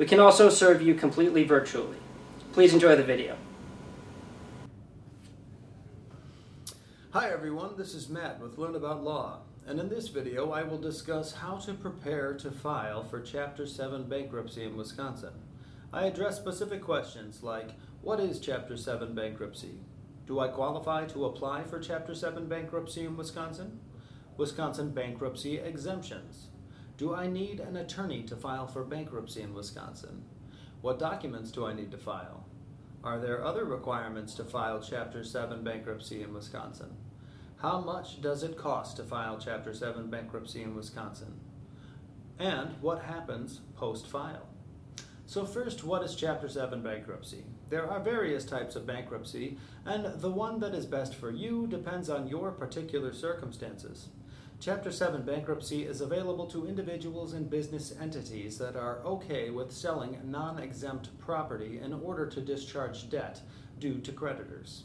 We can also serve you completely virtually. Please enjoy the video. Hi everyone, this is Matt with Learn About Law, and in this video I will discuss how to prepare to file for Chapter 7 bankruptcy in Wisconsin. I address specific questions like, what is Chapter 7 bankruptcy? Do I qualify to apply for Chapter 7 bankruptcy in Wisconsin? Wisconsin bankruptcy exemptions. Do I need an attorney to file for bankruptcy in Wisconsin? What documents do I need to file? Are there other requirements to file Chapter 7 bankruptcy in Wisconsin? How much does it cost to file Chapter 7 bankruptcy in Wisconsin? And what happens post file? So, first, what is Chapter 7 bankruptcy? There are various types of bankruptcy, and the one that is best for you depends on your particular circumstances. Chapter 7 bankruptcy is available to individuals and business entities that are okay with selling non exempt property in order to discharge debt due to creditors.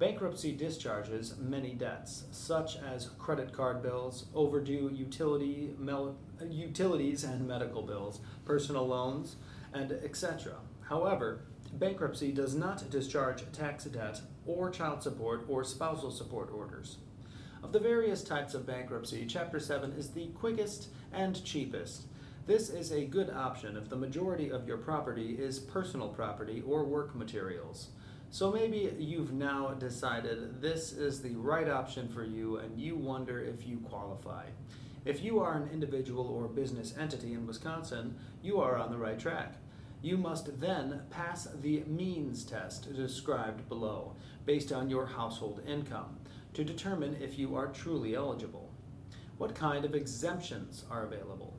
Bankruptcy discharges many debts, such as credit card bills, overdue utility, mel- utilities and medical bills, personal loans, and etc. However, bankruptcy does not discharge tax debt or child support or spousal support orders. Of the various types of bankruptcy, Chapter 7 is the quickest and cheapest. This is a good option if the majority of your property is personal property or work materials. So maybe you've now decided this is the right option for you and you wonder if you qualify. If you are an individual or business entity in Wisconsin, you are on the right track. You must then pass the means test described below, based on your household income to determine if you are truly eligible. What kind of exemptions are available?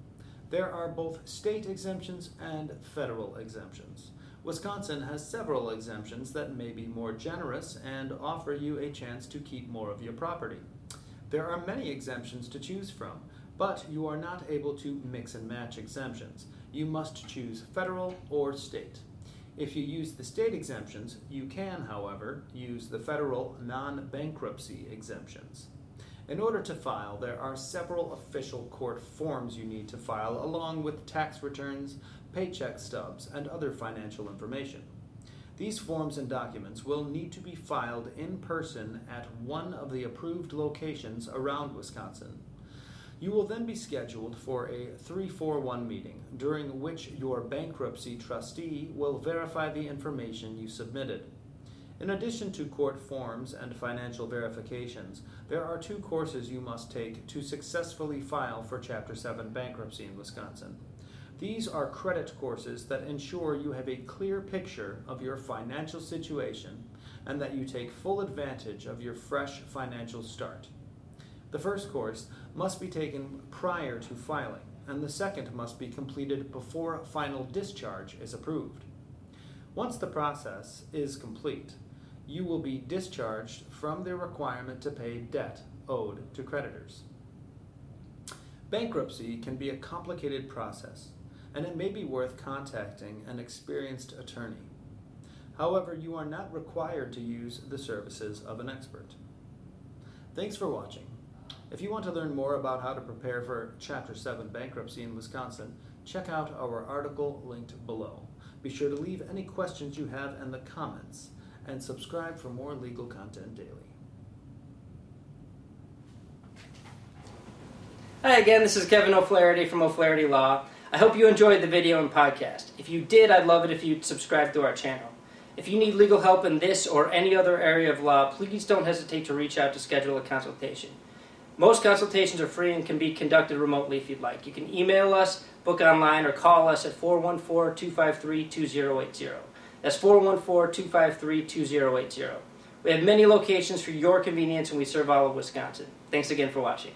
There are both state exemptions and federal exemptions. Wisconsin has several exemptions that may be more generous and offer you a chance to keep more of your property. There are many exemptions to choose from, but you are not able to mix and match exemptions. You must choose federal or state. If you use the state exemptions, you can, however, use the federal non bankruptcy exemptions. In order to file, there are several official court forms you need to file, along with tax returns, paycheck stubs, and other financial information. These forms and documents will need to be filed in person at one of the approved locations around Wisconsin. You will then be scheduled for a 341 meeting, during which your bankruptcy trustee will verify the information you submitted. In addition to court forms and financial verifications, there are two courses you must take to successfully file for Chapter 7 bankruptcy in Wisconsin. These are credit courses that ensure you have a clear picture of your financial situation and that you take full advantage of your fresh financial start. The first course must be taken prior to filing, and the second must be completed before final discharge is approved. Once the process is complete, you will be discharged from the requirement to pay debt owed to creditors. Bankruptcy can be a complicated process, and it may be worth contacting an experienced attorney. However, you are not required to use the services of an expert. Thanks for watching. If you want to learn more about how to prepare for Chapter 7 bankruptcy in Wisconsin, check out our article linked below. Be sure to leave any questions you have in the comments and subscribe for more legal content daily. Hi again, this is Kevin O'Flaherty from O'Flaherty Law. I hope you enjoyed the video and podcast. If you did, I'd love it if you'd subscribe to our channel. If you need legal help in this or any other area of law, please don't hesitate to reach out to schedule a consultation. Most consultations are free and can be conducted remotely if you'd like. You can email us, book online, or call us at 414 253 2080. That's 414 253 2080. We have many locations for your convenience and we serve all of Wisconsin. Thanks again for watching.